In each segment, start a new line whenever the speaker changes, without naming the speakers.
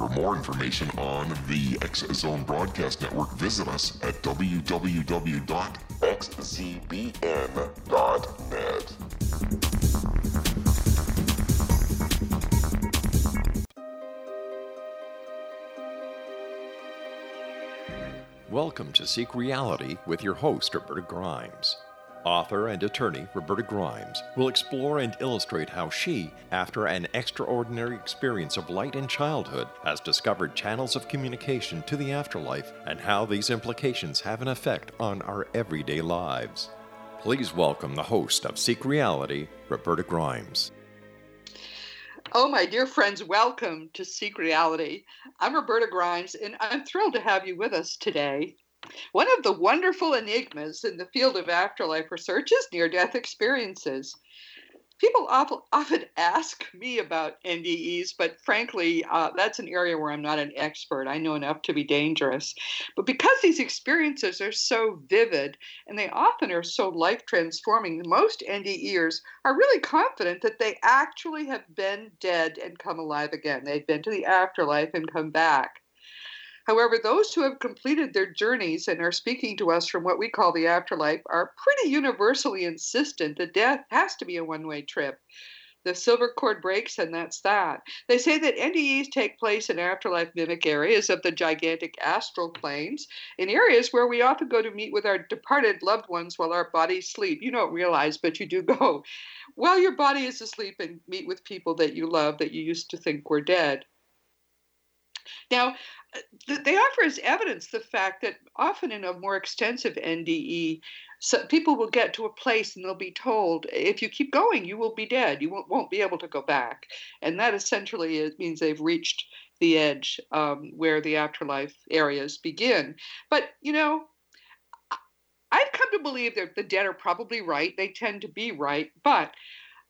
For more information on the X Zone Broadcast Network, visit us at www.xzbn.net.
Welcome to Seek Reality with your host, Roberta Grimes. Author and attorney Roberta Grimes will explore and illustrate how she, after an extraordinary experience of light in childhood, has discovered channels of communication to the afterlife and how these implications have an effect on our everyday lives. Please welcome the host of Seek Reality, Roberta Grimes.
Oh, my dear friends, welcome to Seek Reality. I'm Roberta Grimes, and I'm thrilled to have you with us today. One of the wonderful enigmas in the field of afterlife research is near death experiences. People often ask me about NDEs, but frankly, uh, that's an area where I'm not an expert. I know enough to be dangerous. But because these experiences are so vivid and they often are so life transforming, most NDEers are really confident that they actually have been dead and come alive again. They've been to the afterlife and come back. However, those who have completed their journeys and are speaking to us from what we call the afterlife are pretty universally insistent that death has to be a one way trip. The silver cord breaks, and that's that. They say that NDEs take place in afterlife mimic areas of the gigantic astral planes, in areas where we often go to meet with our departed loved ones while our bodies sleep. You don't realize, but you do go while your body is asleep and meet with people that you love that you used to think were dead. Now, they offer as evidence the fact that often in a more extensive NDE, so people will get to a place and they'll be told, if you keep going, you will be dead. You won't, won't be able to go back. And that essentially means they've reached the edge um, where the afterlife areas begin. But, you know, I've come to believe that the dead are probably right. They tend to be right. But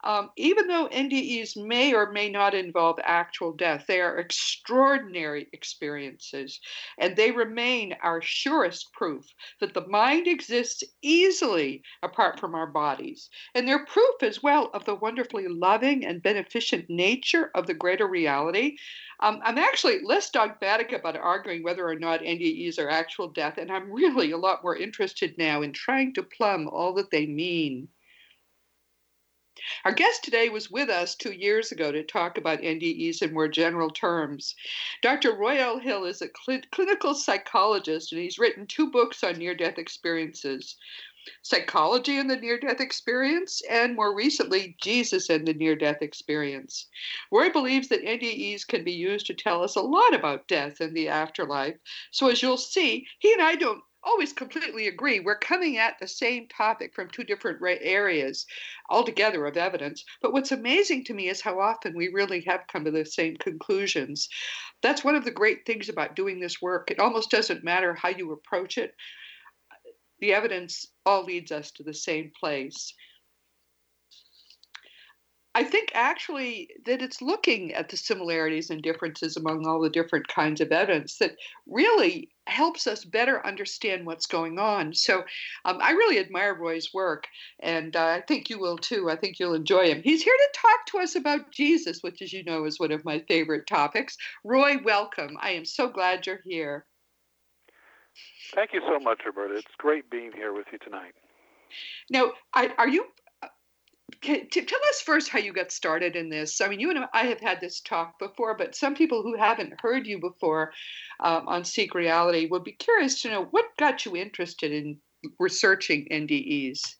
um, even though NDEs may or may not involve actual death, they are extraordinary experiences, and they remain our surest proof that the mind exists easily apart from our bodies. And they're proof as well of the wonderfully loving and beneficent nature of the greater reality. Um, I'm actually less dogmatic about arguing whether or not NDEs are actual death, and I'm really a lot more interested now in trying to plumb all that they mean. Our guest today was with us two years ago to talk about NDEs in more general terms. Dr. Roy L. Hill is a cl- clinical psychologist and he's written two books on near death experiences Psychology and the Near Death Experience, and more recently, Jesus and the Near Death Experience. Roy believes that NDEs can be used to tell us a lot about death and the afterlife. So, as you'll see, he and I don't always completely agree. We're coming at the same topic from two different areas altogether of evidence. But what's amazing to me is how often we really have come to the same conclusions. That's one of the great things about doing this work. It almost doesn't matter how you approach it, the evidence all leads us to the same place. I think actually that it's looking at the similarities and differences among all the different kinds of evidence that really helps us better understand what's going on. So um, I really admire Roy's work, and uh, I think you will too. I think you'll enjoy him. He's here to talk to us about Jesus, which, as you know, is one of my favorite topics. Roy, welcome. I am so glad you're here.
Thank you so much, Roberta. It's great being here with you tonight.
Now, are you can, tell us first how you got started in this. I mean, you and I have had this talk before, but some people who haven't heard you before um, on Seek Reality would be curious to know what got you interested in researching NDEs.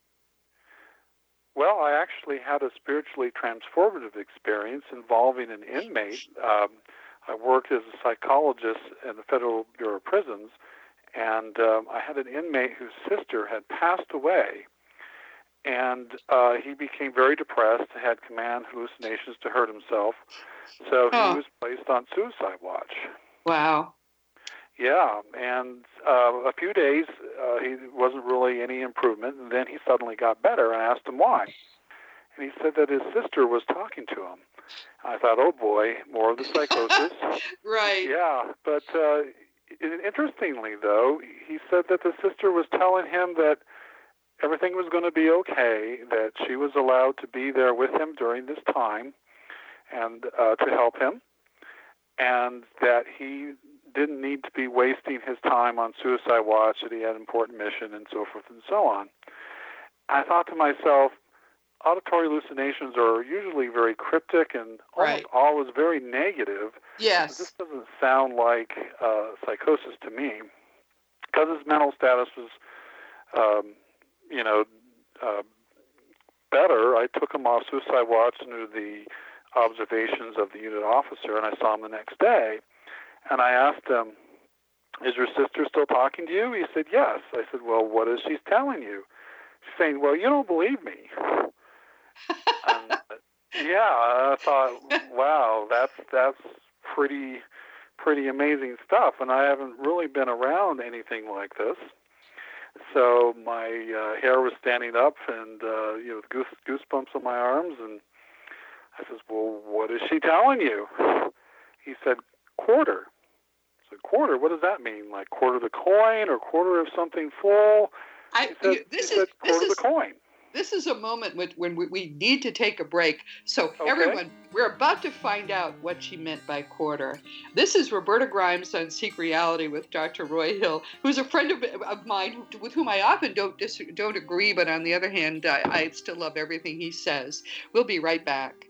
Well, I actually had a spiritually transformative experience involving an inmate. Um, I worked as a psychologist in the Federal Bureau of Prisons, and um, I had an inmate whose sister had passed away and uh, he became very depressed, had command hallucinations to hurt himself. So oh. he was placed on suicide watch.
Wow.
Yeah, and uh, a few days uh, he wasn't really any improvement, and then he suddenly got better. And I asked him why. and he said that his sister was talking to him. I thought, oh boy, more of the psychosis.
right.
Yeah, but uh, interestingly, though, he said that the sister was telling him that everything was going to be okay, that she was allowed to be there with him during this time and uh, to help him, and that he didn't need to be wasting his time on suicide watch, that he had an important mission, and so forth and so on. I thought to myself, auditory hallucinations are usually very cryptic and almost
Right.
always very negative.
Yes.
This doesn't sound like uh, psychosis to me, because his mental status was, um, you know, uh, better. I took him off suicide watch under the observations of the unit officer, and I saw him the next day. And I asked him, "Is your sister still talking to you?" He said, "Yes." I said, "Well, what is she telling you?" She's saying, "Well, you don't believe me." and, yeah, I thought, wow, that's that's pretty pretty amazing stuff, and I haven't really been around anything like this. So my uh, hair was standing up, and uh, you know, goose goosebumps on my arms, and I says, "Well, what is she telling you?" He said, "Quarter." I said, "Quarter? What does that mean? Like quarter of the coin, or quarter of something full?"
I,
He said,
you- this is
said,
this
quarter
is
the coin.
This is a moment when we, need to take a break. So
Okay.
everyone, we're about to find out what she meant by quarter. This is Roberta Grimes on Seek Reality with Dr. Roy Hill, who's a friend of, of mine with whom I often don't dis, don't agree, but on the other hand, I, I still love everything he says. We'll be right back.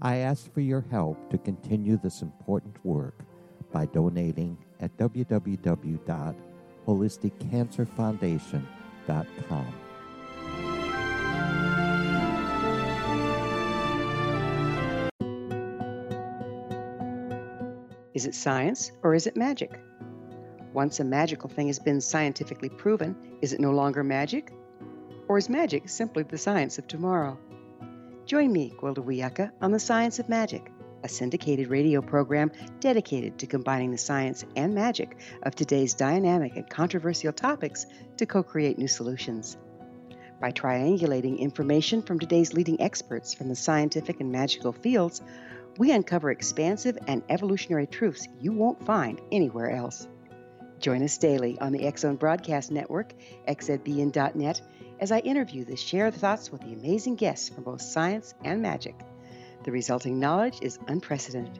I ask for your help to continue this important work by donating at www.holisticcancerfoundation.com.
Is it science or is it magic? Once a magical thing has been scientifically proven, is it no longer magic? Or is magic simply the science of tomorrow? Join me, Gwilda Wiyaka, on The Science of Magic, a syndicated radio program dedicated to combining the science and magic of today's dynamic and controversial topics to co create new solutions. By triangulating information from today's leading experts from the scientific and magical fields, we uncover expansive and evolutionary truths you won't find anywhere else. Join us daily on the Zone Broadcast Network, xzbn.net, as I interview the share thoughts with the amazing guests from both science and magic. The resulting knowledge is unprecedented.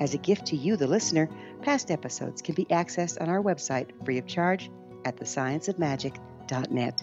As a gift to you, the listener, past episodes can be accessed on our website free of charge at thescienceofmagic.net.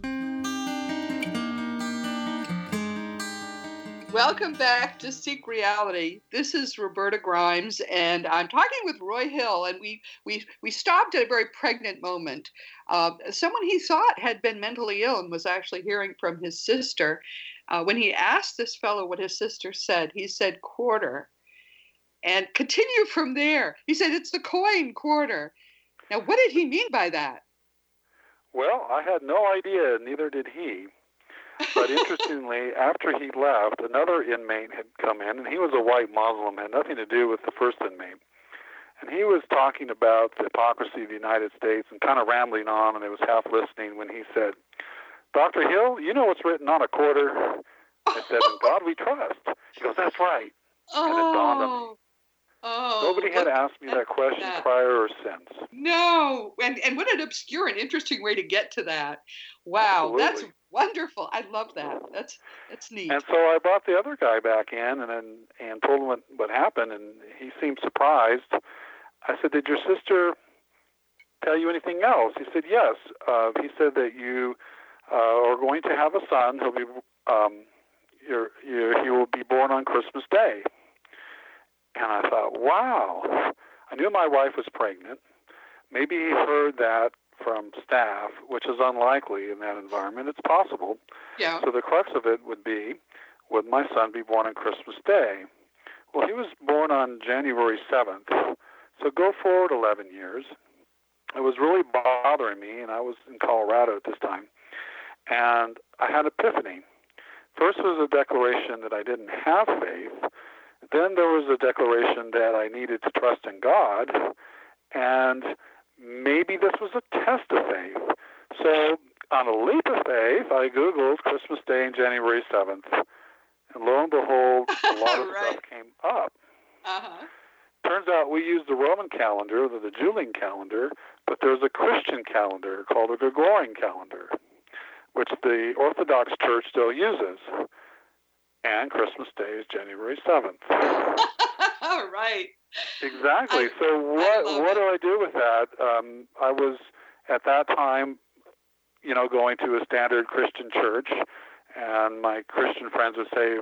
Welcome back to Seek Reality. This is Roberta Grimes, and I'm talking with Roy Hill. And we we we stopped at a very pregnant moment. Uh, someone he thought had been mentally ill and was actually hearing from his sister. Uh, when he asked this fellow what his sister said, he said quarter, and continue from there. He said it's the coin quarter. Now, what did he mean by that?
Well, I had no idea, neither did he. But interestingly, after he left, another inmate had come in, and he was a white Muslim, had nothing to do with the first inmate. And he was talking about the hypocrisy of the United States and kind of rambling on, and I was half listening when he said, Dr. Hill, you know what's written on a quarter? I said, In God we trust. He goes, That's right.
Oh.
And it dawned on me.
Oh, oh
Nobody had asked me that question
that.
prior or since.
No, and and what an obscure and interesting way to get to that. Wow, that's
Absolutely.
Wonderful. I love that. That's that's neat.
And so I brought the other guy back in and then and told him what, what happened, and he seemed surprised. I said, "Did your sister tell you anything else?" He said, "Yes." Uh, he said that you uh, are going to have a son. He'll be um, you're, you he will be born on Christmas Day. And I thought, wow. I knew my wife was pregnant. Maybe he heard that from staff, which is unlikely in that environment. It's possible.
yeah.
So the crux of it would be, would my son be born on Christmas Day? Well, he was born on January 7th. So go forward 11 years. It was really bothering me, and I was in Colorado at this time. And I had epiphany. First was a declaration that I didn't have faith. Then there was a declaration that I needed to trust in God. And maybe this was a test of faith. So on a leap of faith, I Googled Christmas Day and January 7th. And lo and behold, a lot of
Right.
stuff came up.
Uh-huh.
Turns out we use the Roman calendar, the, the Julian calendar, but there's a Christian calendar called the Gregorian calendar, which the Orthodox Church still uses. And Christmas Day is January 7th.
All right.
Exactly.
I-
so what what
it.
do I do with that? Um, I was at that time, you know, going to a standard Christian church, and my Christian friends would say,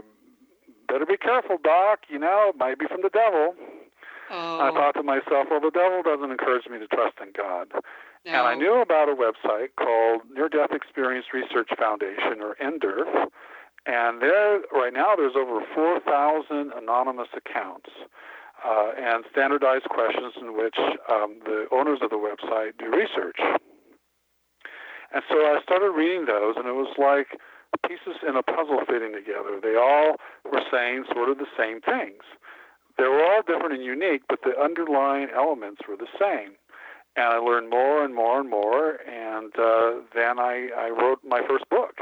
"Better be careful, Doc. You know, it might be from the devil."
Oh,
I thought to myself, "Well, the devil doesn't encourage me to trust in God."
no.
And I knew about a website called Near Death Experience Research Foundation, or NDERF. And there, right now, there's over 4,000 anonymous accounts uh, and standardized questions in which um, the owners of the website do research. And so I started reading those, and it was like pieces in a puzzle fitting together. They all were saying sort of the same things. They were all different and unique, but the underlying elements were the same and I learned more and more and more, and uh, then I, I wrote my first book.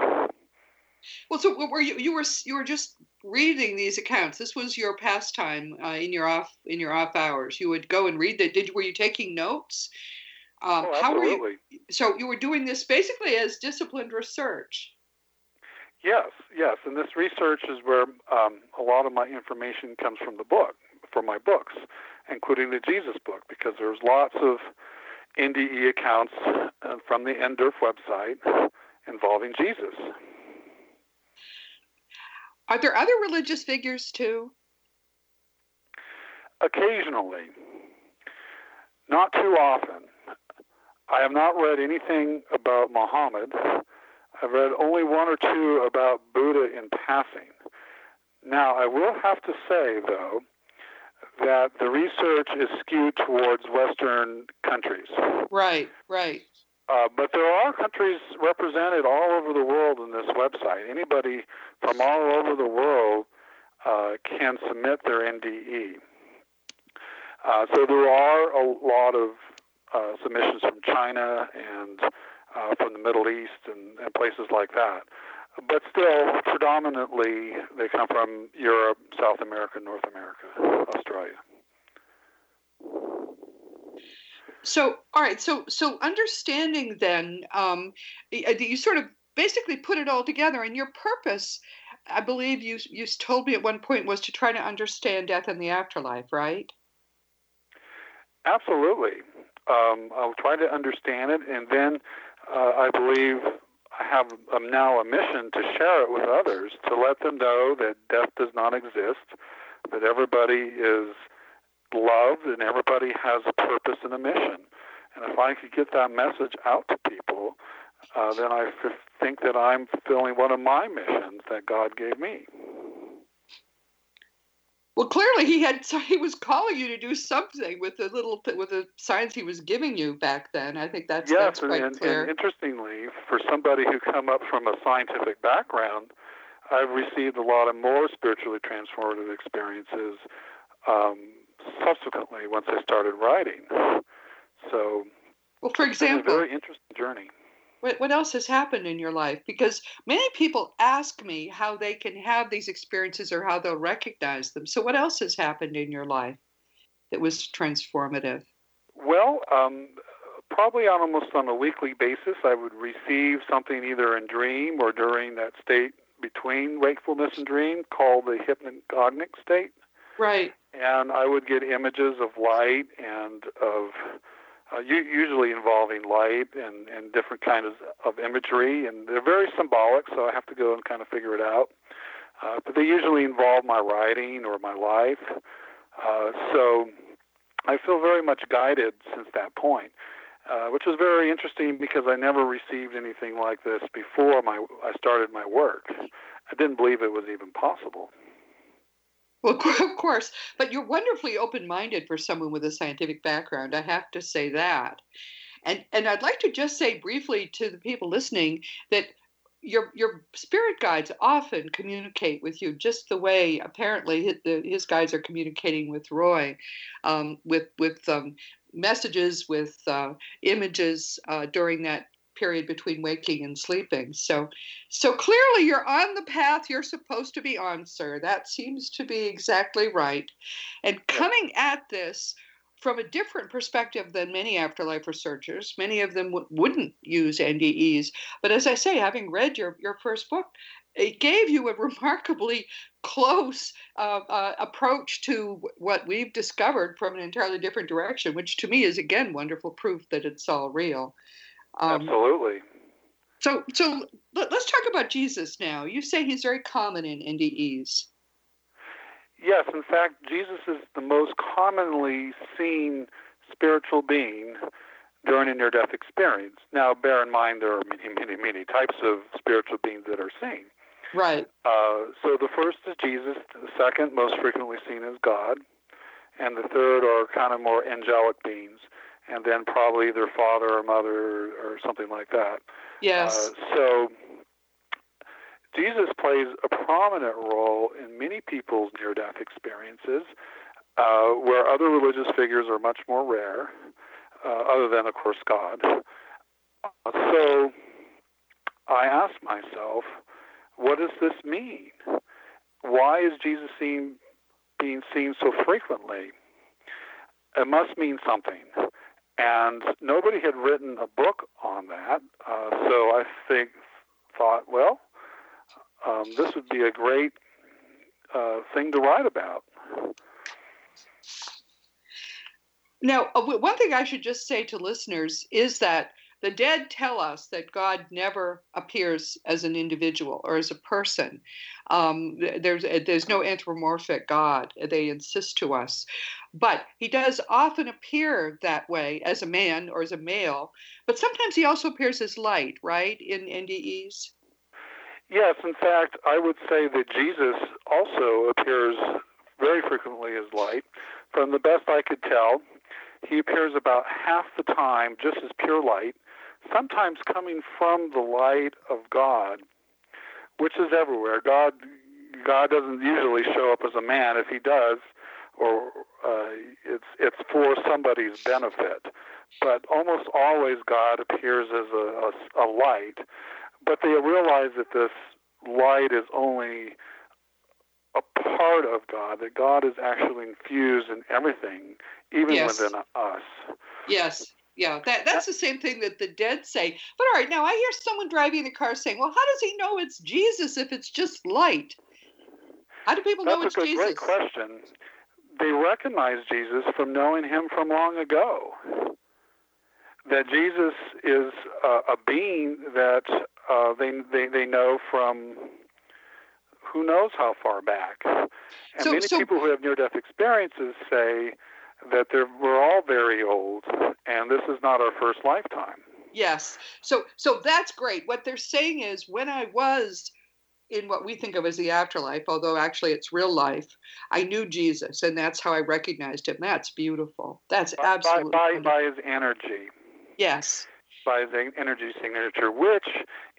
Well, so were you you were you were just reading these accounts? This was your pastime uh, in your off in your off hours. You would go and read that. Did were you taking notes? Um,
oh,
how were you?
absolutely.
So you were doing this basically as disciplined research.
Yes, yes, and this research is where um, a lot of my information comes from the book, from my books, including the Jesus book, because there's lots of NDE accounts uh, from the NDERF website involving Jesus.
Are there other religious figures too?
Occasionally, not too often. I have not read anything about Muhammad. I've read only one or two about Buddha in passing. Now, I will have to say, though, that the research is skewed towards Western countries.
Right, right.
Uh, but there are countries represented all over the world in this website. Anybody from all over the world uh, can submit their NDE. Uh, so there are a lot of uh, submissions from China and uh, from the Middle East and, and places like that. But still, predominantly, they come from Europe, South America, North America, Australia.
So, all right. So, so understanding then, um, you sort of basically put it all together, and your purpose, I believe you you told me at one point, was to try to understand death and the afterlife, right?
Absolutely. Um, I'll try to understand it, and then uh, I believe I have um, now a mission to share it with others to let them know that death does not exist, that everybody is loved and everybody has a purpose and a mission. And if I could get that message out to people, uh, then I f- think that I'm fulfilling one of my missions that God gave me.
Well, clearly he had he was calling you to do something with the little with the signs he was giving you back then. I think that's
yes,
that's quite
and,
clear.
and interestingly, for somebody who come up from a scientific background, I've received a lot of more spiritually transformative experiences um, subsequently once I started writing. So,
well, for example,
a very interesting journey.
What, what else has happened in your life? Because many people ask me how they can have these experiences or how they'll recognize them. So, what else has happened in your life that was transformative?
Well, um, probably on almost on a weekly basis, I would receive something either in dream or during that state between wakefulness and dream called the hypnagogic state.
Right.
And I would get images of light and of uh, usually involving light and, and different kinds of imagery, and they're very symbolic, so I have to go and kind of figure it out. Uh, but they usually involve my writing or my life. Uh, so I feel very much guided since that point, uh, which was very interesting because I never received anything like this before my I started my work. I didn't believe it was even possible.
Well, of course, but you're wonderfully open-minded for someone with a scientific background. I have to say that. And and I'd like to just say briefly to the people listening that your your spirit guides often communicate with you just the way apparently his, the, his guides are communicating with Roy, um, with with um, messages, with uh, images uh, during that period between waking and sleeping. So, so clearly you're on the path you're supposed to be on, sir. That seems to be exactly right. And coming at this from a different perspective than many afterlife researchers, many of them w- wouldn't use NDEs. But as I say, having read your, your first book, it gave you a remarkably close uh, uh, approach to what we've discovered from an entirely different direction, which to me is again wonderful proof that it's all real.
Um, Absolutely.
So, so let, us talk about Jesus now. You say he's very common in NDEs.
Yes, in fact, Jesus is the most commonly seen spiritual being during a near death experience. Now, bear in mind there are many, many, many types of spiritual beings that are seen.
Right.
Uh, so the first is Jesus, the second, most frequently seen is God, and the third are kind of more angelic beings and then probably their father or mother or something like that.
Yes.
Uh, so Jesus plays a prominent role in many people's near death experiences, uh, where other religious figures are much more rare, uh, other than, of course, God. Uh, so I asked myself, what does this mean? Why is Jesus seen, being seen so frequently? It must mean something. And nobody had written a book on that. Uh, so I think thought, well, um, this would be a great uh, thing to write about.
Now, uh, one thing I should just say to listeners is that the dead tell us that God never appears as an individual or as a person. Um, there's uh, there's no anthropomorphic God. They insist to us, but He does often appear that way as a man or as a male. But sometimes He also appears as light, right? In NDEs.
Yes, in fact, I would say that Jesus also appears very frequently as light. From the best I could tell, he appears about half the time just as pure light, sometimes coming from the light of God, which is everywhere. God God doesn't usually show up as a man. If he does, or uh, it's it's for somebody's benefit. But almost always God appears as a, a, a light. But they realize that this light is only a part of God, that God is actually infused in everything, even yes. within us.
Yes. Yeah, that, that's the same thing that the dead say. But all right, now I hear someone driving the car saying, well, how does he know it's Jesus if it's just light? How do people
that's
know it's
good,
Jesus?
That's a great question. They recognize Jesus from knowing him from long ago. That Jesus is uh, a being that uh, they, they, they know from who knows how far back. And so, many so, people who have near death experiences say that they're, we're all very old, and this is not our first lifetime.
Yes. So, so that's great. What they're saying is when I was in what we think of as the afterlife, although actually it's real life, I knew Jesus, and that's how I recognized him. That's beautiful. That's absolutely
by, by, by his energy.
Yes
by his energy signature, which,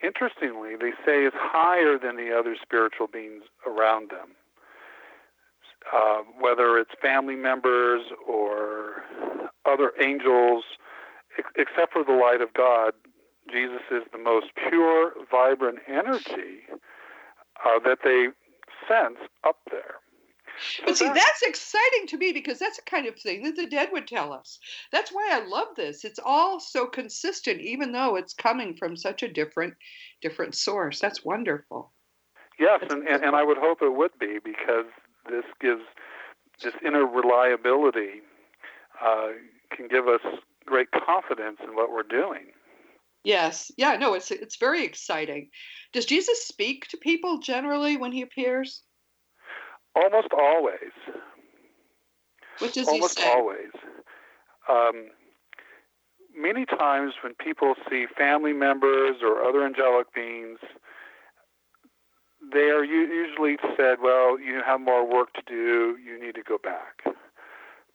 interestingly, they say is higher than the other spiritual beings around them. Uh, whether it's family members or other angels, ex- except for the light of God, Jesus is the most pure, vibrant energy uh, that they sense up there.
But see, that's exciting to me because that's the kind of thing that the dead would tell us. That's why I love this. It's all so consistent, even though it's coming from such a different, different source. That's wonderful.
Yes, and, and, and I would hope it would be because this gives this inner reliability uh, can give us great confidence in what we're doing.
Yes, yeah, no, it's it's very exciting. Does Jesus speak to people generally when he appears?
Almost always.
What does
Almost
he say?
always. Um, many times when people see family members or other angelic beings, they are usually said, well, you have more work to do, you need to go back.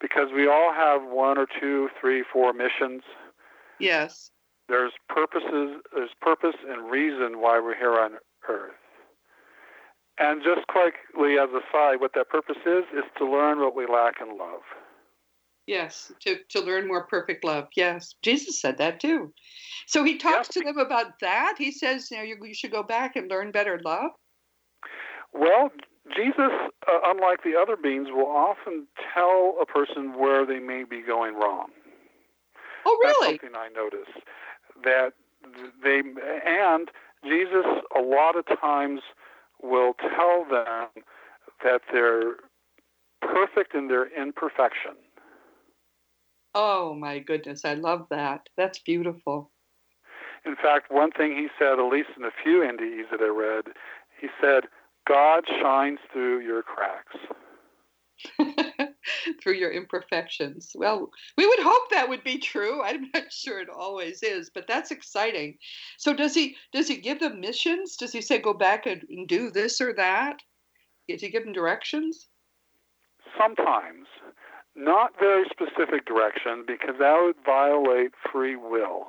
Because we all have one or two, three, four missions.
Yes.
There's purposes, there's purpose and reason why we're here on earth. And just quickly as a side, what that purpose is, is to learn what we lack in love.
Yes, to, to learn more perfect love. Yes, Jesus said that too. So he talks to them about that. He says, you know, you, you should go back and learn better love.
Well, Jesus, uh, unlike the other beings, will often tell a person where they may be going wrong.
Oh, really?
That's something I notice. That they and Jesus a lot of times will tell them that they're perfect in their imperfection.
Oh my goodness, I love that. That's beautiful.
In fact, one thing he said, at least in a few NDEs that I read, he said, God shines through your cracks.
through your imperfections. Well, we would hope that would be true. I'm not sure it always is, but that's exciting. So does he does he give them missions? Does he say go back and do this or that? Does he give them directions?
Sometimes. Not very specific direction because that would violate free will.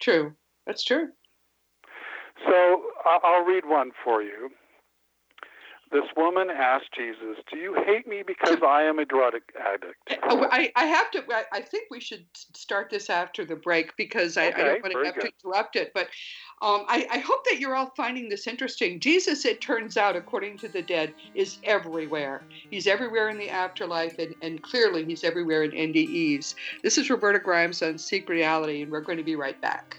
True. That's true.
So I'll read one for you. this woman asked Jesus, "Do you hate me because I am a drug addict?"
Oh, I, I have to. I, I think we should start this after the break because I,
Okay,
I don't want to have to
good.
interrupt it. But um, I, I hope that you're all finding this interesting. Jesus, it turns out, according to the dead, is everywhere. He's everywhere in the afterlife, and, and clearly he's everywhere in NDEs. This is Roberta Grimes on Seek Reality, and we're going to be right back.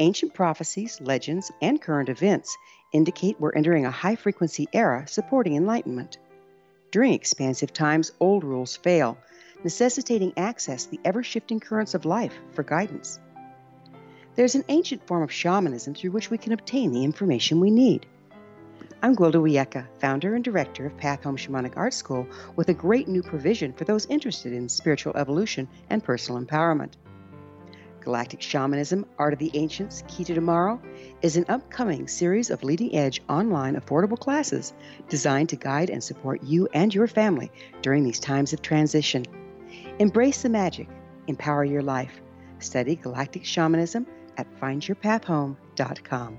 Ancient prophecies, legends, and current events indicate we're entering a high frequency era supporting enlightenment. During expansive times, old rules fail, necessitating access to the ever shifting currents of life for guidance. There's an ancient form of shamanism through which we can obtain the information we need. I'm Gwilda Wiyaka, founder and director of Path Home Shamanic Art School, with a great new provision for those interested in spiritual evolution and personal empowerment. Galactic Shamanism Art of the Ancients Key to Tomorrow is an upcoming series of leading edge online affordable classes designed to guide and support you and your family during these times of transition. Embrace the magic, empower your life. Study Galactic Shamanism at findyourpathhome.com.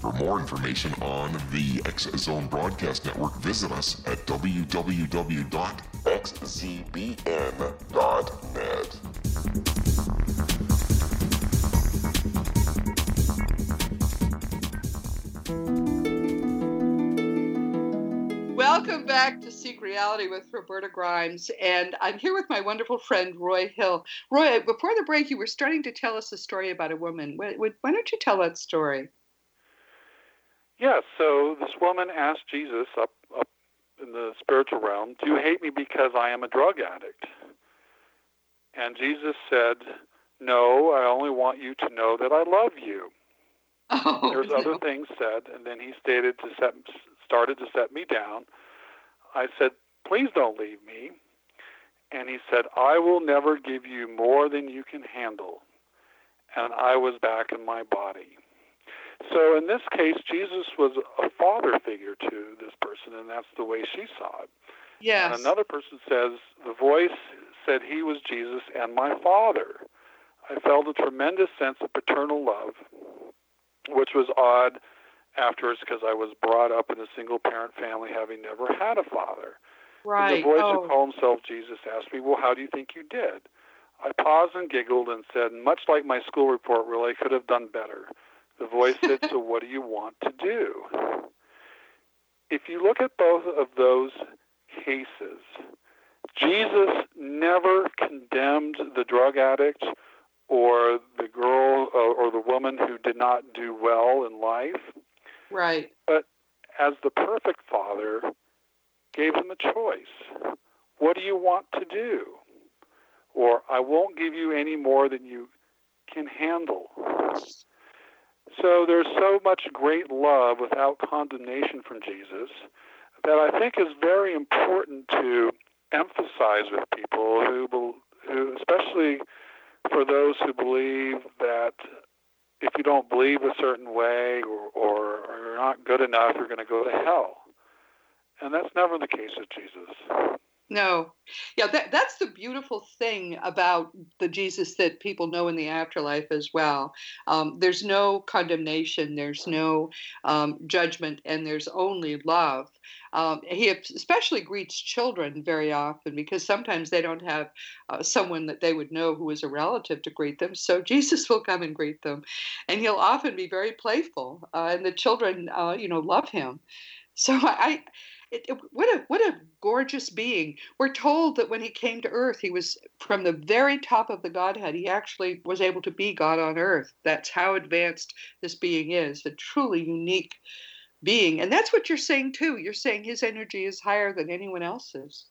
For more information on the X Zone Broadcast Network, visit us at www.xzbn.net.
Welcome back to Seek Reality with Roberta Grimes, and I'm here with my wonderful friend Roy Hill. Roy, before the break, you were starting to tell us a story about a woman. Why don't you tell that story?
Yeah, so this woman asked Jesus up up in the spiritual realm, "Do you hate me because I am a drug addict?" And Jesus said, "No, I only want you to know that I love you."
Oh,
There's
no.
other things said, and then he stated to set started to set me down. I said, "Please don't leave me." And he said, "I will never give you more than you can handle." And I was back in my body. So in this case, Jesus was a father figure to this person, and that's the way she saw it.
Yes.
And another person says, the voice said he was Jesus and my father. I felt a tremendous sense of paternal love, which was odd afterwards because I was brought up in a single parent family having never had a father. And
right.
the voice
oh.
who called himself Jesus asked me, Well, how do you think you did? I paused and giggled and said, Much like my school report, really, I could have done better. The voice said, So what do you want to do? If you look at both of those cases, Jesus never condemned the drug addict or the girl or, or the woman who did not do well in life.
right.
But as the perfect father, gave them a choice. What do you want to do? Or I won't give you any more than you can handle. So there's so much great love without condemnation from Jesus that I think is very important to emphasize with people who, who especially for those who believe that if you don't believe a certain way or, or, or you're not good enough, you're going to go to hell. And that's never the case with Jesus.
No. Yeah, that, that's the beautiful thing about the Jesus that people know in the afterlife as well. Um, there's no condemnation, there's no um, judgment, and there's only love. Um, he especially greets children very often because sometimes they don't have uh, someone that they would know who is a relative to greet them. So Jesus will come and greet them, and he'll often be very playful, uh, and the children, uh, you know, love him. So I, it, it, what a what a gorgeous being. We're told that when he came to earth, he was from the very top of the Godhead. He actually was able to be God on earth. That's how advanced this being is. A truly unique being, and that's what you're saying too. You're saying his energy is higher than anyone else's.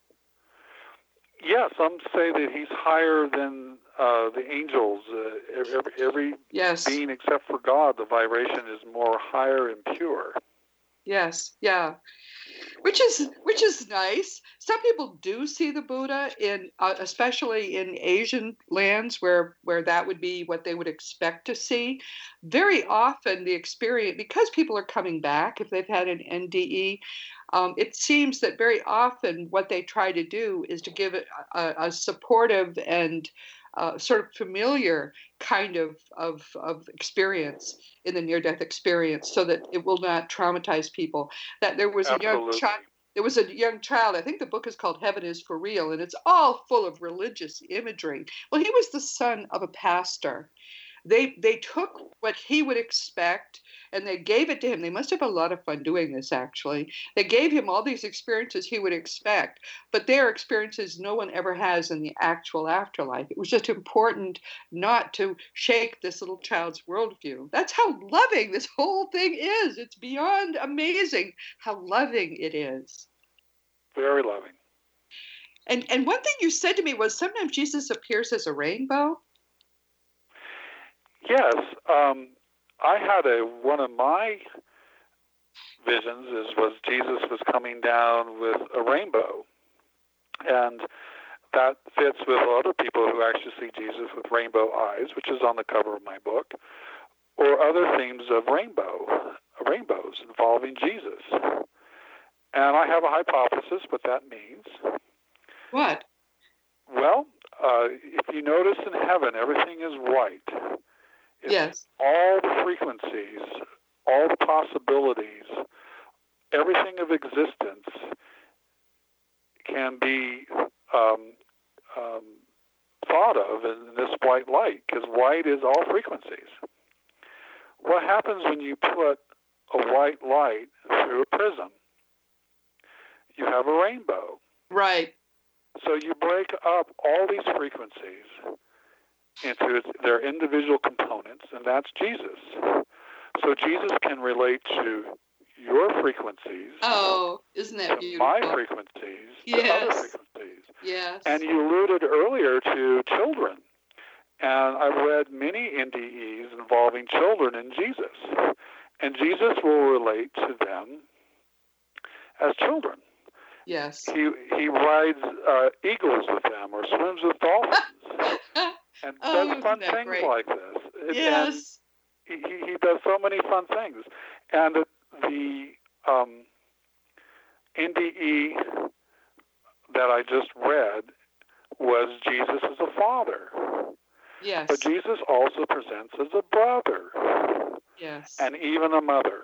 Yeah, some say that he's higher than uh, the angels. Uh, every, every
Yes.
being except for God, the vibration is more higher and pure.
Yes, yeah, which is which is nice. Some people do see the Buddha in, uh, especially in Asian lands where where that would be what they would expect to see. Very often, the experience because people are coming back if they've had an NDE. Um, it seems that very often what they try to do is to give it a, a supportive and uh, sort of familiar kind of, of, of experience in the near death experience so that it will not traumatize people. That there was a young child. There was a young child, I think the book is called Heaven is for Real, and it's all full of religious imagery. Well, he was the son of a pastor. They they took what he would expect and they gave it to him. They must have a lot of fun doing this actually. They gave him all these experiences he would expect, but they're experiences no one ever has in the actual afterlife. It was just important not to shake this little child's worldview. That's how loving this whole thing is. It's beyond amazing how loving it is.
Very loving.
And and one thing you said to me was sometimes Jesus appears as a rainbow.
Yes, um, I had a one of my visions is was Jesus was coming down with a rainbow, and that fits with other people who actually see Jesus with rainbow eyes, which is on the cover of my book, or other themes of rainbow, rainbows involving Jesus. And I have a hypothesis what that means.
What?
Well, uh, if you notice in heaven, everything is white. It's
yes.
All the frequencies, all the possibilities, everything of existence can be um, um, thought of in this white light, because white is all frequencies. What happens when you put a white light through a prism? You have a rainbow.
Right.
So you break up all these frequencies into their individual components, and that's Jesus. So Jesus can relate to your frequencies.
Oh, isn't that beautiful?
My frequencies.
Yes.
other frequencies.
Yes.
And you alluded earlier to children. And I've read many NDEs involving children and Jesus. And Jesus will relate to them as children.
Yes.
He he rides uh, eagles with them or swims with dolphins and
Oh,
does fun things
great?
like this. And-
yes.
he, he does so many fun things. And the, the um, NDE that I just read was Jesus as a father.
Yes.
But Jesus also presents as a brother
yes.
and even a mother.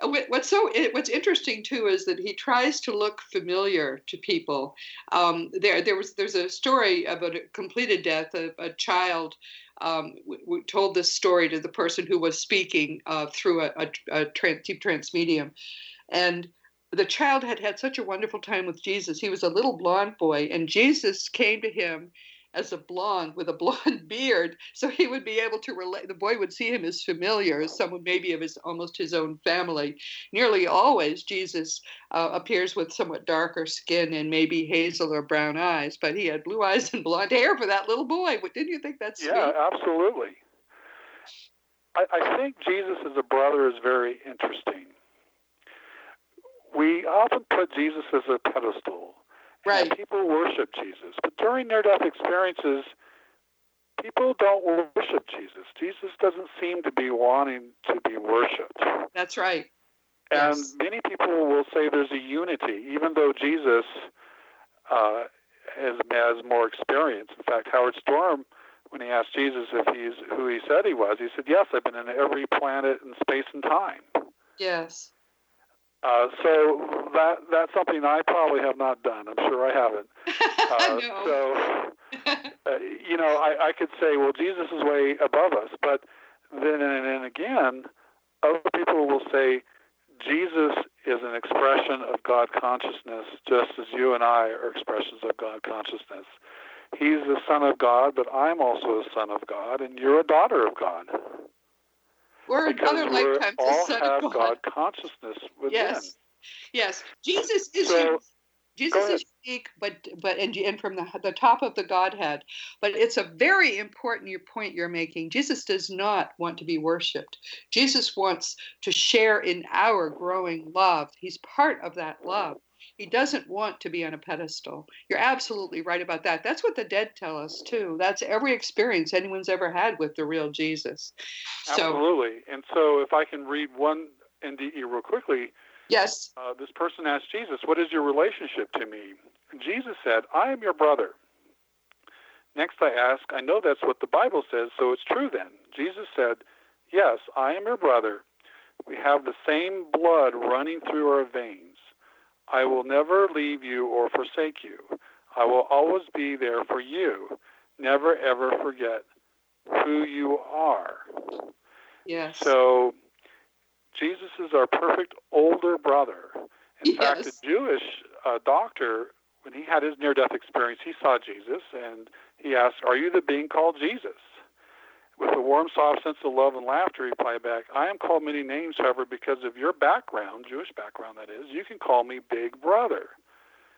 What's so what's interesting too is that he tries to look familiar to people. Um, there, there was there's a story about a completed death. A, a child um, w- w- told this story to the person who was speaking uh, through a, a, a trans, deep trance medium, and the child had had such a wonderful time with Jesus. He was a little blonde boy, and Jesus came to him as a blonde with a blonde beard, so he would be able to relate. The boy would see him as familiar, as someone maybe of his almost his own family. Nearly always, Jesus uh, appears with somewhat darker skin and maybe hazel or brown eyes, but he had blue eyes and blonde hair for that little boy. Didn't you think that's sweet?
Yeah, absolutely. I, I think Jesus as a brother is very interesting. We often put Jesus as a pedestal.
Right.
And people worship Jesus. But during near death experiences, people don't worship Jesus. Jesus doesn't seem to be wanting to be worshiped.
That's right.
And
Yes.
many people will say there's a unity, even though Jesus uh, has, has more experience. In fact, Howard Storm, when he asked Jesus if he's who he said he was, he said, Yes, I've been in every planet in space and time.
Yes.
Uh, so that that's something I probably have not done. I'm sure I haven't. Uh,
no.
So uh, you know, I, I could say, well, Jesus is way above us, but then and then again, other people will say Jesus is an expression of God consciousness, just as you and I are expressions of God consciousness. He's the Son of God, but I'm also a Son of God, and you're a daughter of God.
We're
Because
another
we
lifetime the
all
Son
have
of
God
God.
consciousness within.
Yes. Yes. Jesus is
So-
unique. Jesus is unique, but but and, and from the the top of the Godhead. But it's a very important your point you're making. Jesus does not want to be worshipped. Jesus wants to share in our growing love. He's part of that love. He doesn't want to be on a pedestal. You're absolutely right about that. That's what the dead tell us too. That's every experience anyone's ever had with the real Jesus. So
Absolutely. And so, if I can read one NDE real quickly,
yes,
uh, this person asked Jesus, What is your relationship to me? And Jesus said, I am your brother. Next, I ask, I know that's what the Bible says, so it's true then. Jesus said, Yes, I am your brother. We have the same blood running through our veins. I will never leave you or forsake you. I will always be there for you. Never, ever forget who you are.
yes.
So Jesus is our perfect older brother. In fact, a Jewish uh, doctor, when he had his near death experience, he saw Jesus and he asked, Are you the being called Jesus? With a warm, soft sense of love and laughter, he replied back, I am called many names, however, because of your background, Jewish background that is, you can call me Big Brother.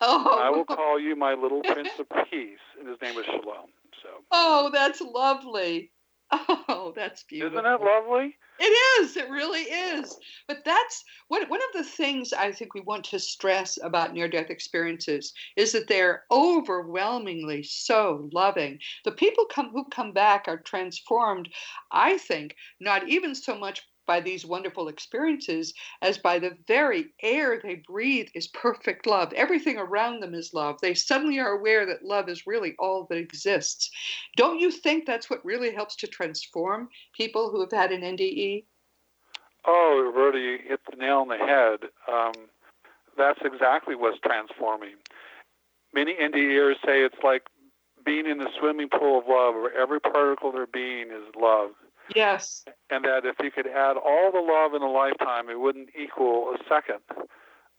oh,
I will oh. call you my little Prince of Peace, and his name was Shalom. So,
Oh, that's lovely. Oh, that's beautiful.
isn't that lovely?
It is. It really is. but that's what one of the things I think we want to stress about near death experiences is that they're overwhelmingly so loving. The people come who come back are transformed, I think, not even so much by these wonderful experiences as by the very air they breathe is perfect love. Everything around them is love. They suddenly are aware that love is really all that exists. Don't you think that's what really helps to transform people who have had an NDE?
Oh, Roberta, you hit the nail on the head. Um, that's exactly what's transforming. Many NDEers say it's like being in the swimming pool of love, where every particle of their being is love.
Yes.
And that if you could add all the love in a lifetime, it wouldn't equal a second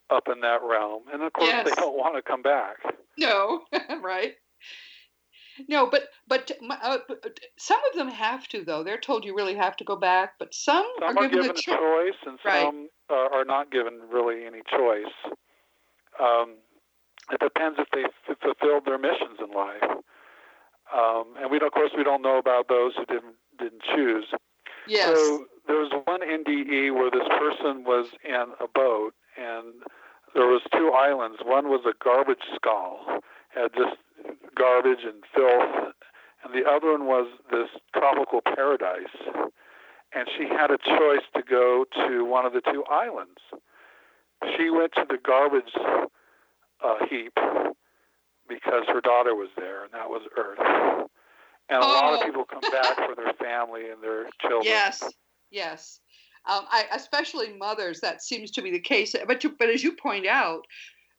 up in that realm. And of course, yes. they don't want to come back.
No, right. No, but but uh, some of them have to though. They're told you really have to go back, but some,
some
are,
are given,
given
a cho- choice, and
right.
some uh, are not given really any choice. Um, it depends if they f- fulfilled their missions in life. Um, and we, of course, we don't know about those who didn't didn't choose.
Yes.
So there was one NDE where this person was in a boat, and there was two islands. One was a garbage skull, had just garbage and filth, and the other one was this tropical paradise. And she had a choice to go to one of the two islands. She went to the garbage uh, heap because her daughter was there, and that was Earth. And a oh. lot of oh. people come back for their family and their children.
Yes, yes. Um, I, especially mothers, that seems to be the case. But you, but as you point out,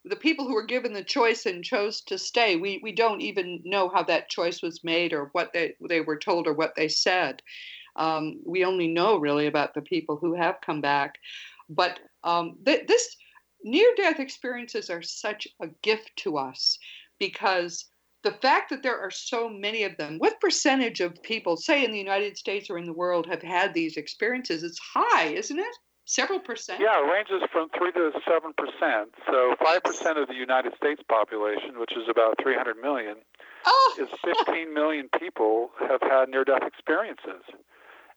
the people who were given the choice and chose to stay, we, we don't even know how that choice was made or what they, they were told or what they said. Um, we only know really about the people who have come back. But um, th- this near death experiences are such a gift to us because the fact that there are so many of them, what percentage of people, say in the United States or in the world, have had these experiences? It's high, isn't it? Several percent?
Yeah, it ranges from 3 to 7 percent. So 5 percent of the United States population, which is about 300 million,
oh.
is 15 million people have had near death experiences.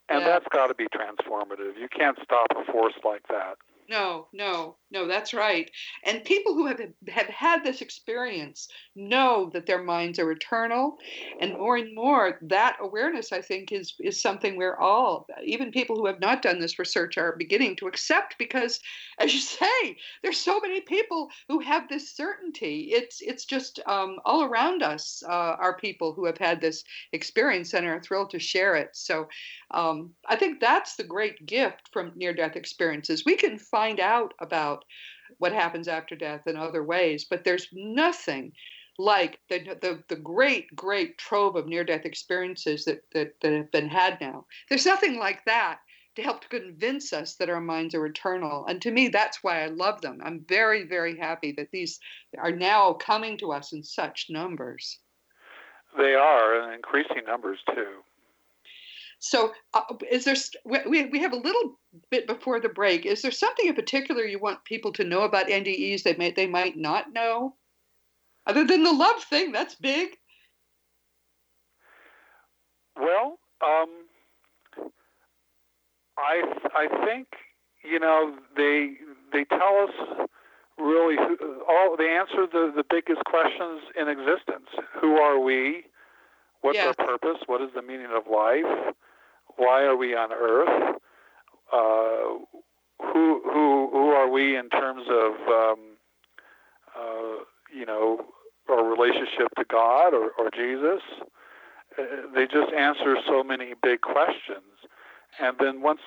And yeah. that's got to be transformative. You can't stop a force like that.
No, no, no, that's right. And people who have have had this experience know that their minds are eternal, and more and more that awareness, I think, is is something we're all, even people who have not done this research, are beginning to accept because, as you say, there's so many people who have this certainty. It's it's just um, all around us uh, are people who have had this experience and are thrilled to share it. So um, I think that's the great gift from near death experiences. We can find out about what happens after death in other ways, but there's nothing like the, the, the great, great trove of near death experiences that, that, that have been had now. There's nothing like that to help to convince us that our minds are eternal. And to me, that's why I love them. I'm very, very happy that these are now coming to us in such numbers.
They are, and increasing numbers too.
So, uh, is there? We we have a little bit before the break. Is there something in particular you want people to know about NDEs that may they might not know, other than the love thing? That's big.
Well, um, I I think you know they they tell us really who, all they answer the the biggest questions in existence. Who are we? What's yes. our purpose? What is the meaning of life? Why are we on Earth? Uh, who who who are we in terms of um, uh, you know our relationship to God or, or Jesus? Uh, they just answer so many big questions, and then once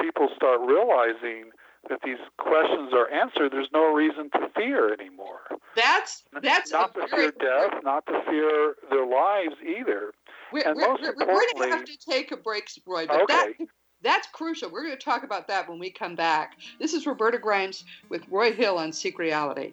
people start realizing that these questions are answered, there's no reason to fear anymore.
That's that's
not to fear death, not to fear their lives either.
We're, and we're, most we're, we're going to have to take a break, Roy, but okay. that, that's crucial. We're going to talk about that when we come back. This is Roberta Grimes with Roy Hill on Seek Reality.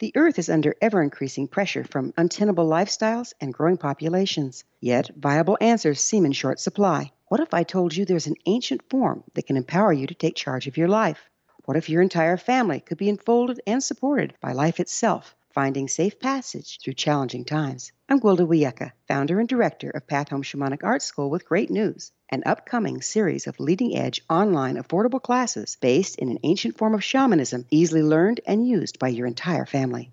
The Earth is under ever increasing pressure from untenable lifestyles and growing populations. Yet, viable answers seem in short supply. What if I told you there's an ancient form that can empower you to take charge of your life? What if your entire family could be enfolded and supported by life itself? Finding Safe Passage Through Challenging Times. I'm Gwilda Wiyaka, founder and director of Path Home Shamanic Art School with great news an upcoming series of leading edge online affordable classes based in an ancient form of shamanism easily learned and used by your entire family.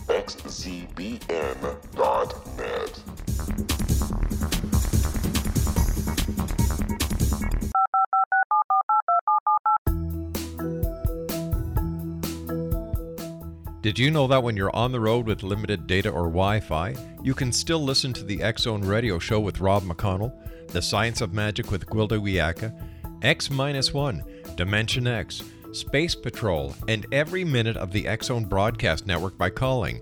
www.xzbn.net.
Did you know that when you're on the road with limited data or Wi Fi, you can still listen to the X Zone Radio Show with Rob McConnell, The Science of Magic with Gwilda Wiyaka, X 1, Dimension X, Space Patrol, and every minute of the Zone Broadcast Network by calling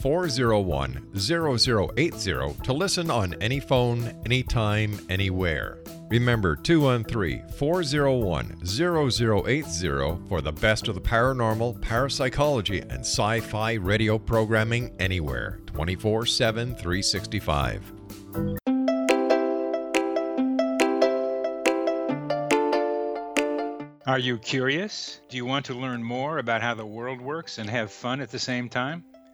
401 0080 to listen on any phone, anytime, anywhere. Remember 213 401 0080 for the best of the paranormal, parapsychology, and sci fi radio programming anywhere 24 7 365.
Are you curious? Do you want to learn more about how the world works and have fun at the same time?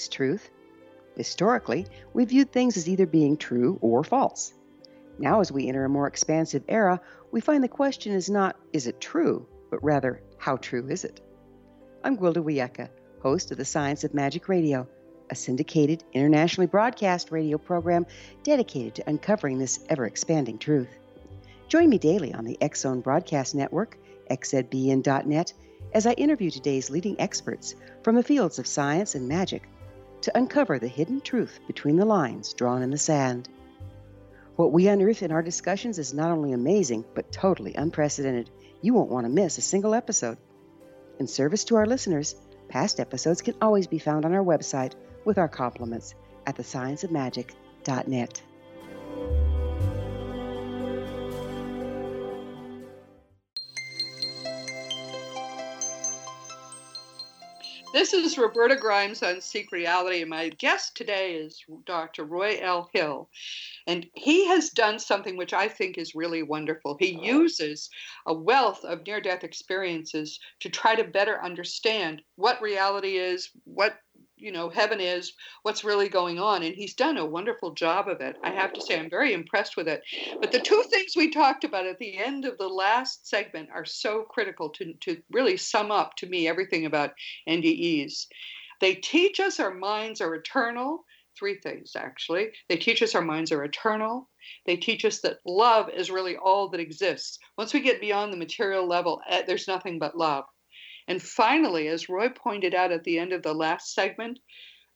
Is truth? Historically, we viewed things as either being true or false. Now, as we enter a more expansive era, we find the question is not, is it true, but rather, how true is it? I'm Gwilda Wiyaka, host of the Science of Magic Radio, a syndicated, internationally broadcast radio program dedicated to uncovering this ever expanding truth. Join me daily on the Zone Broadcast Network, xzbn.net, as I interview today's leading experts from the fields of science and magic to uncover the hidden truth between the lines drawn in the sand. What we unearth in our discussions is not only amazing, but totally unprecedented. You won't want to miss a single episode. In service to our listeners, past episodes can always be found on our website with our compliments at thescienceofmagic.net.
This is Roberta Grimes on Seek Reality, and my guest today is Dr. Roy L. Hill. And he has done something which I think is really wonderful. He oh. uses a wealth of near death experiences to try to better understand what reality is, what you know heaven is what's really going on and he's done a wonderful job of it. I have to say i'm very impressed with it. But the two things we talked about at the end of the last segment are so critical to, to really sum up to me everything about ndes they teach us our minds are eternal three things actually. They teach us our minds are eternal. They teach us that love is really all that exists. Once we get beyond the material level eh, there's nothing but love and finally, as Roy pointed out at the end of the last segment,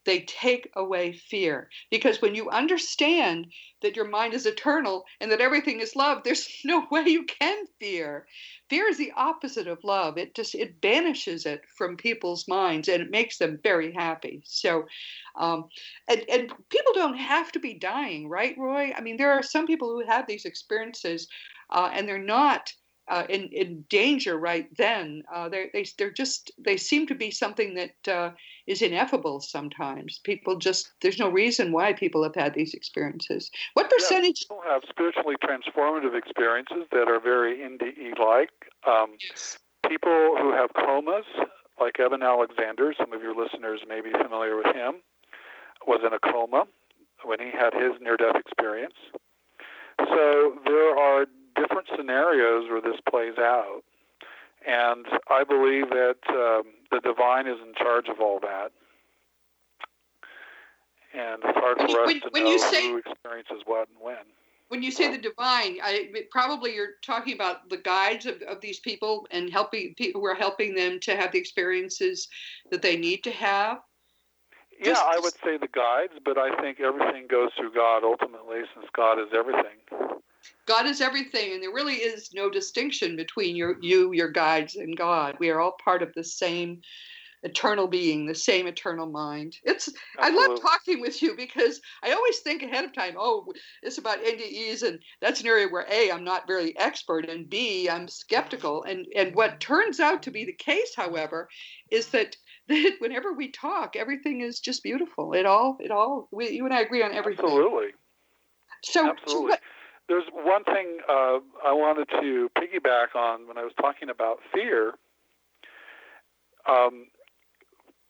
they take away fear. Because when you understand that your mind is eternal and that everything is love, there's no way you can fear. Fear is the opposite of love. It just it banishes it from people's minds and it makes them very happy. So, um, and and people don't have to be dying, right, Roy? I mean, there are some people who have these experiences, uh, and they're not uh, in in danger right then. Uh, they they they're just they seem to be something that uh, is ineffable. Sometimes people just there's no reason why people have had these experiences. What percentage?
Yeah, people have spiritually transformative experiences that are very NDE like. Um,
yes.
People who have comas, like Eben Alexander, some of your listeners may be familiar with him, was in a coma when he had his near death experience. So there are different scenarios where this plays out. And I believe that um, the divine is in charge of all that. And it's hard for us
when,
to
when
know
you say,
who experiences what and when.
When you say the divine, I probably you're talking about the guides of, of these people and helping people who are helping them to have the experiences that they need to have.
Yeah,
Just-
I would say the guides, but I think everything goes through God ultimately, since God is everything.
God is everything, and there really is no distinction between your you, your guides, and God. We are all part of the same eternal being, the same eternal mind. It's I love talking with you because I always think ahead of time. Oh, it's about NDEs, and that's an area where a I'm not very expert, and b I'm skeptical. And and what turns out to be the case, however, is that that whenever we talk, everything is just beautiful. It all it all we, you and I agree on everything.
Absolutely.
So, so
Absolutely.
what,
There's one thing uh, I wanted to piggyback on when I was talking about fear. Um,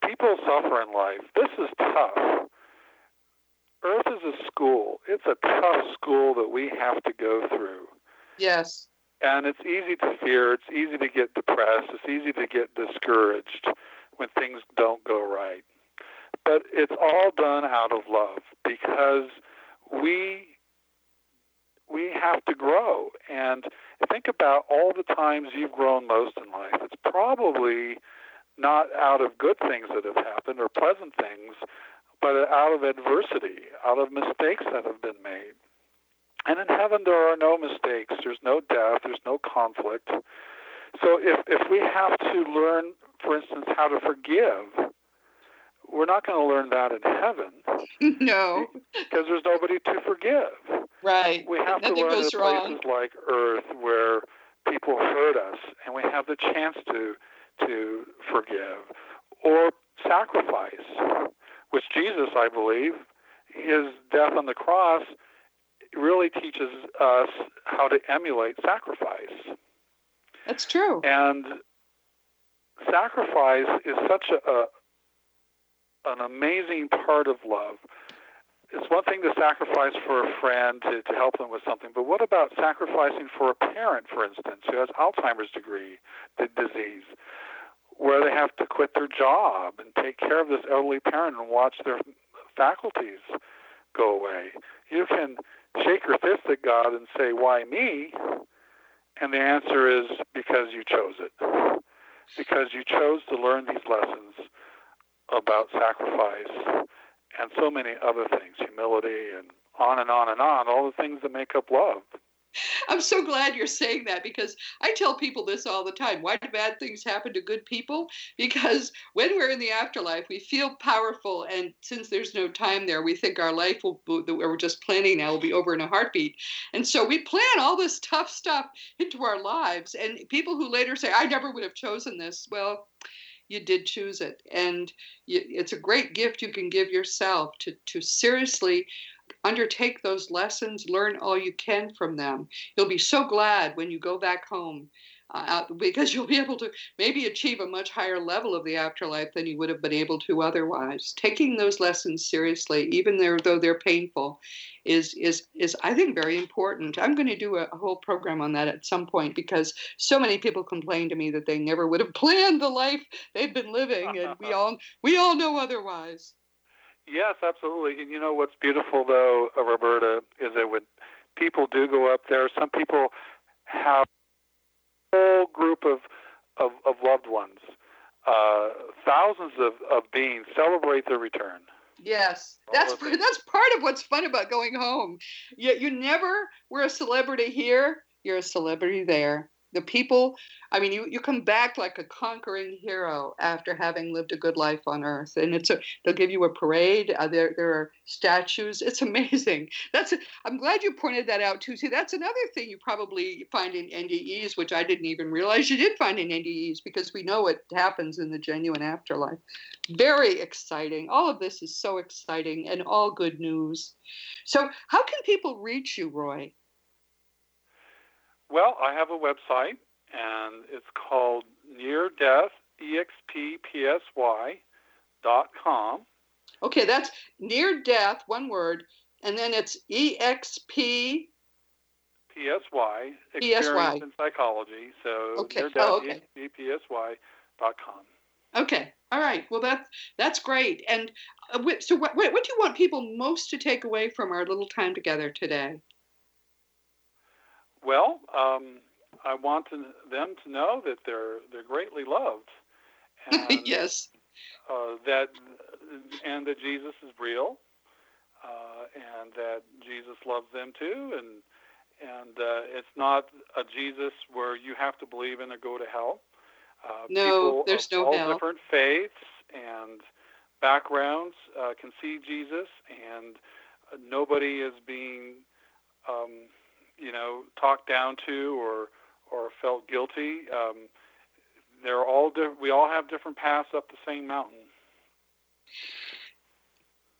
people suffer in life. This is tough. Earth is a school. It's a tough school that we have to go through.
yes.
And it's easy to fear. It's easy to get depressed. It's easy to get discouraged when things don't go right. But it's all done out of love because we we have to grow. And think about all the times you've grown most in life. It's probably not out of good things that have happened or pleasant things, but out of adversity, out of mistakes that have been made. And in heaven, there are no mistakes. There's no death. There's no conflict. So if, if we have to learn, for instance, how to forgive, we're not going to learn that in heaven
no.
because there's nobody to forgive.
Right.
We have
Nothing
to learn in places
wrong.
like Earth where people hurt us, and we have the chance to to forgive or sacrifice, which Jesus, I believe, his death on the cross really teaches us how to emulate sacrifice.
That's true.
And sacrifice is such a an amazing part of love. It's one thing to sacrifice for a friend to, to help them with something, but what about sacrificing for a parent, for instance, who has Alzheimer's degree, the disease, where they have to quit their job and take care of this elderly parent and watch their faculties go away? You can shake your fist at God and say, Why me? And the answer is because you chose it. Because you chose to learn these lessons about sacrifice and so many other things, humility and on and on and on, all the things that make up love.
I'm so glad you're saying that because I tell people this all the time. Why do bad things happen to good people? Because when we're in the afterlife, we feel powerful, and since there's no time there, we think our life will, that we're just planning now will be over in a heartbeat. And so we plan all this tough stuff into our lives. And people who later say, I never would have chosen this, well, you did choose it. And it's a great gift you can give yourself to, to seriously undertake those lessons, learn all you can from them. You'll be so glad when you go back home uh, because you'll be able to maybe achieve a much higher level of the afterlife than you would have been able to otherwise. Taking those lessons seriously, even though, though they're painful, is is is I think very important. I'm going to do a, a whole program on that at some point because so many people complain to me that they never would have planned the life they've been living, and we all we all know otherwise.
Yes, absolutely. And you know what's beautiful, though, uh, Roberta, is that when people do go up there, some people have whole group of, of, of loved ones. Uh, thousands of, of beings celebrate their return.
Yes, that's that's part of what's fun about going home. You you never were a celebrity here. You're a celebrity there the people i mean you, you come back like a conquering hero after having lived a good life on earth and it's a they'll give you a parade uh, there there are statues. It's amazing. That's a, i'm glad you pointed that out too. See that's another thing you probably find in ndes which i didn't even realize you did find in ndes because we know what happens in the genuine afterlife. Very exciting. All of this is so exciting and all good news. So how can people reach you roy?
Well, I have a website, and it's called Near Death com.
Okay, that's near death, one word, and then it's exp
psy experience in psychology. So
okay.
near death
oh, okay.
com.
Okay. All right. Well, that's that's great. And uh, so, what, what do you want people most to take away from our little time together today?
Well, um, I want to, them to know that they're they're greatly loved.
And, yes.
Uh, that and that Jesus is real, uh, and that Jesus loves them too, and and uh, it's not a Jesus where you have to believe in or go to hell.
Uh, no, there's no
all
hell.
different faiths and backgrounds uh, can see Jesus, and nobody is being um, you know talked down to or or felt guilty. Um, they're all di- we all have different paths up the same mountain.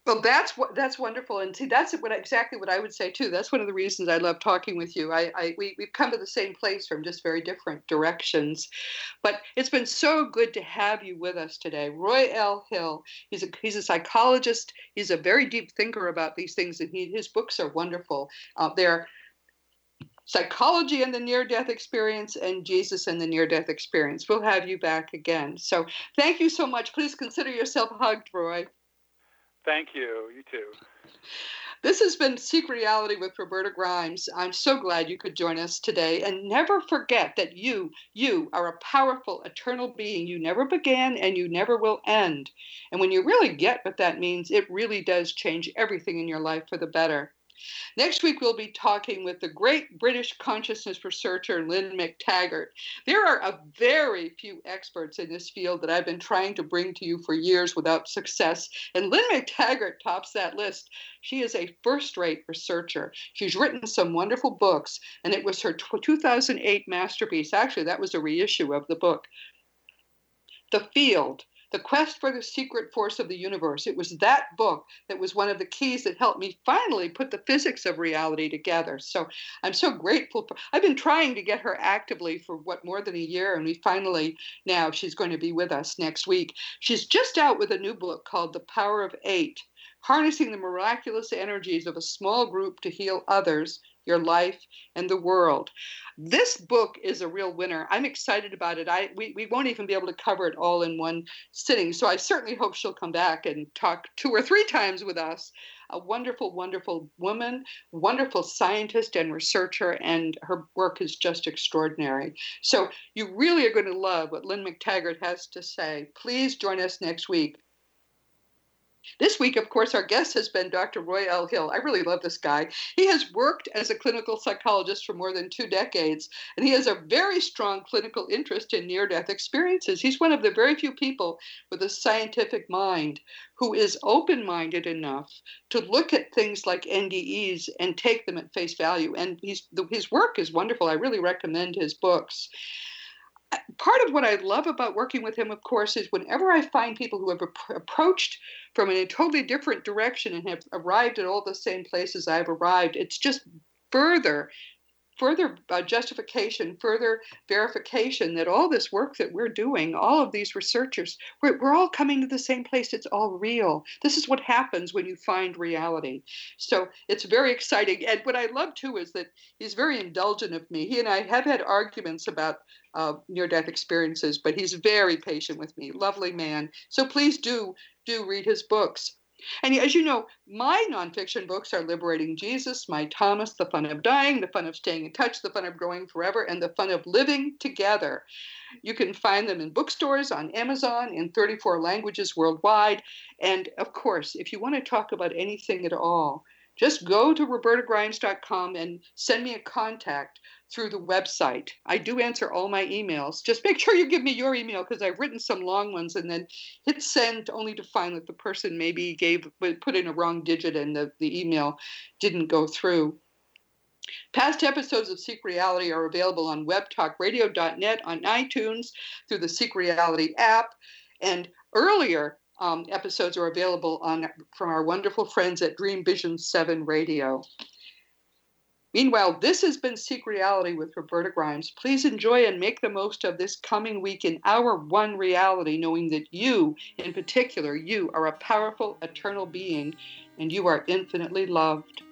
Well, that's that's wonderful, and see, that's what exactly what I would say too. That's one of the reasons I love talking with you. I, I we we've come to the same place from just very different directions, but it's been so good to have you with us today, Roy L. Hill. He's a he's a psychologist. He's a very deep thinker about these things, and he, his books are wonderful. Uh, they're Psychology and the Near Death Experience and Jesus and the Near Death Experience. We'll have you back again. So thank you so much. Please consider yourself hugged, Roy.
Thank you. You too.
This has been Seek Reality with Roberta Grimes. I'm so glad you could join us today. And never forget that you, you are a powerful, eternal being. You never began and you never will end. And when you really get what that means, it really does change everything in your life for the better. Next week, we'll be talking with the great British consciousness researcher Lynne McTaggart. There are a very few experts in this field that I've been trying to bring to you for years without success, and Lynne McTaggart tops that list. She is a first rate researcher. She's written some wonderful books, and it was her 2008 masterpiece. Actually, that was a reissue of the book. The Field the Quest for the Secret Force of the Universe. It was that book that was one of the keys that helped me finally put the physics of reality together. So I'm so grateful. For, I've been trying to get her actively for what more than a year, and we finally now she's going to be with us next week. She's just out with a new book called The Power of Eight Harnessing the Miraculous Energies of a Small Group to Heal Others your life, and the world. This book is a real winner. I'm excited about it. I we, we won't even be able to cover it all in one sitting. So I certainly hope she'll come back and talk two or three times with us. A wonderful, wonderful woman, wonderful scientist and researcher, and her work is just extraordinary. So you really are going to love what Lynne McTaggart has to say. Please join us next week this week, of course, our guest has been Dr. Roy L. Hill. I really love this guy. He has worked as a clinical psychologist for more than two decades, and he has a very strong clinical interest in near death experiences. He's one of the very few people with a scientific mind who is open minded enough to look at things like NDEs and take them at face value. And his work is wonderful. I really recommend his books part of what I love about working with him, of course, is whenever I find people who have approached from a totally different direction and have arrived at all the same places I've arrived, it's just further further uh, justification, further verification that all this work that we're doing, all of these researchers, we're, we're all coming to the same place. It's all real. This is what happens when you find reality. So it's very exciting. And what I love too is that he's very indulgent of me. He and I have had arguments about uh, near death experiences, but he's very patient with me. Lovely man. So please do do read his books. And as you know, my nonfiction books are Liberating Jesus, My Thomas, The Fun of Dying, The Fun of Staying in Touch, The Fun of Growing Forever, and The Fun of Living Together. You can find them in bookstores, on Amazon, in 34 languages worldwide. And of course, if you want to talk about anything at all, just go to robertagrimes.com and send me a contact through the website. I do answer all my emails. Just make sure you give me your email because I've written some long ones and then hit send only to find that the person maybe gave put in a wrong digit and the, the email didn't go through. Past episodes of Seek Reality are available on webtalkradio.net, on iTunes, through the Seek Reality app, and earlier um, episodes are available on from our wonderful friends at Dream Vision 7 Radio. Meanwhile, this has been Seek Reality with Roberta Grimes. Please enjoy and make the most of this coming week in our one reality, knowing that you, in particular, you are a powerful, eternal being and you are infinitely loved.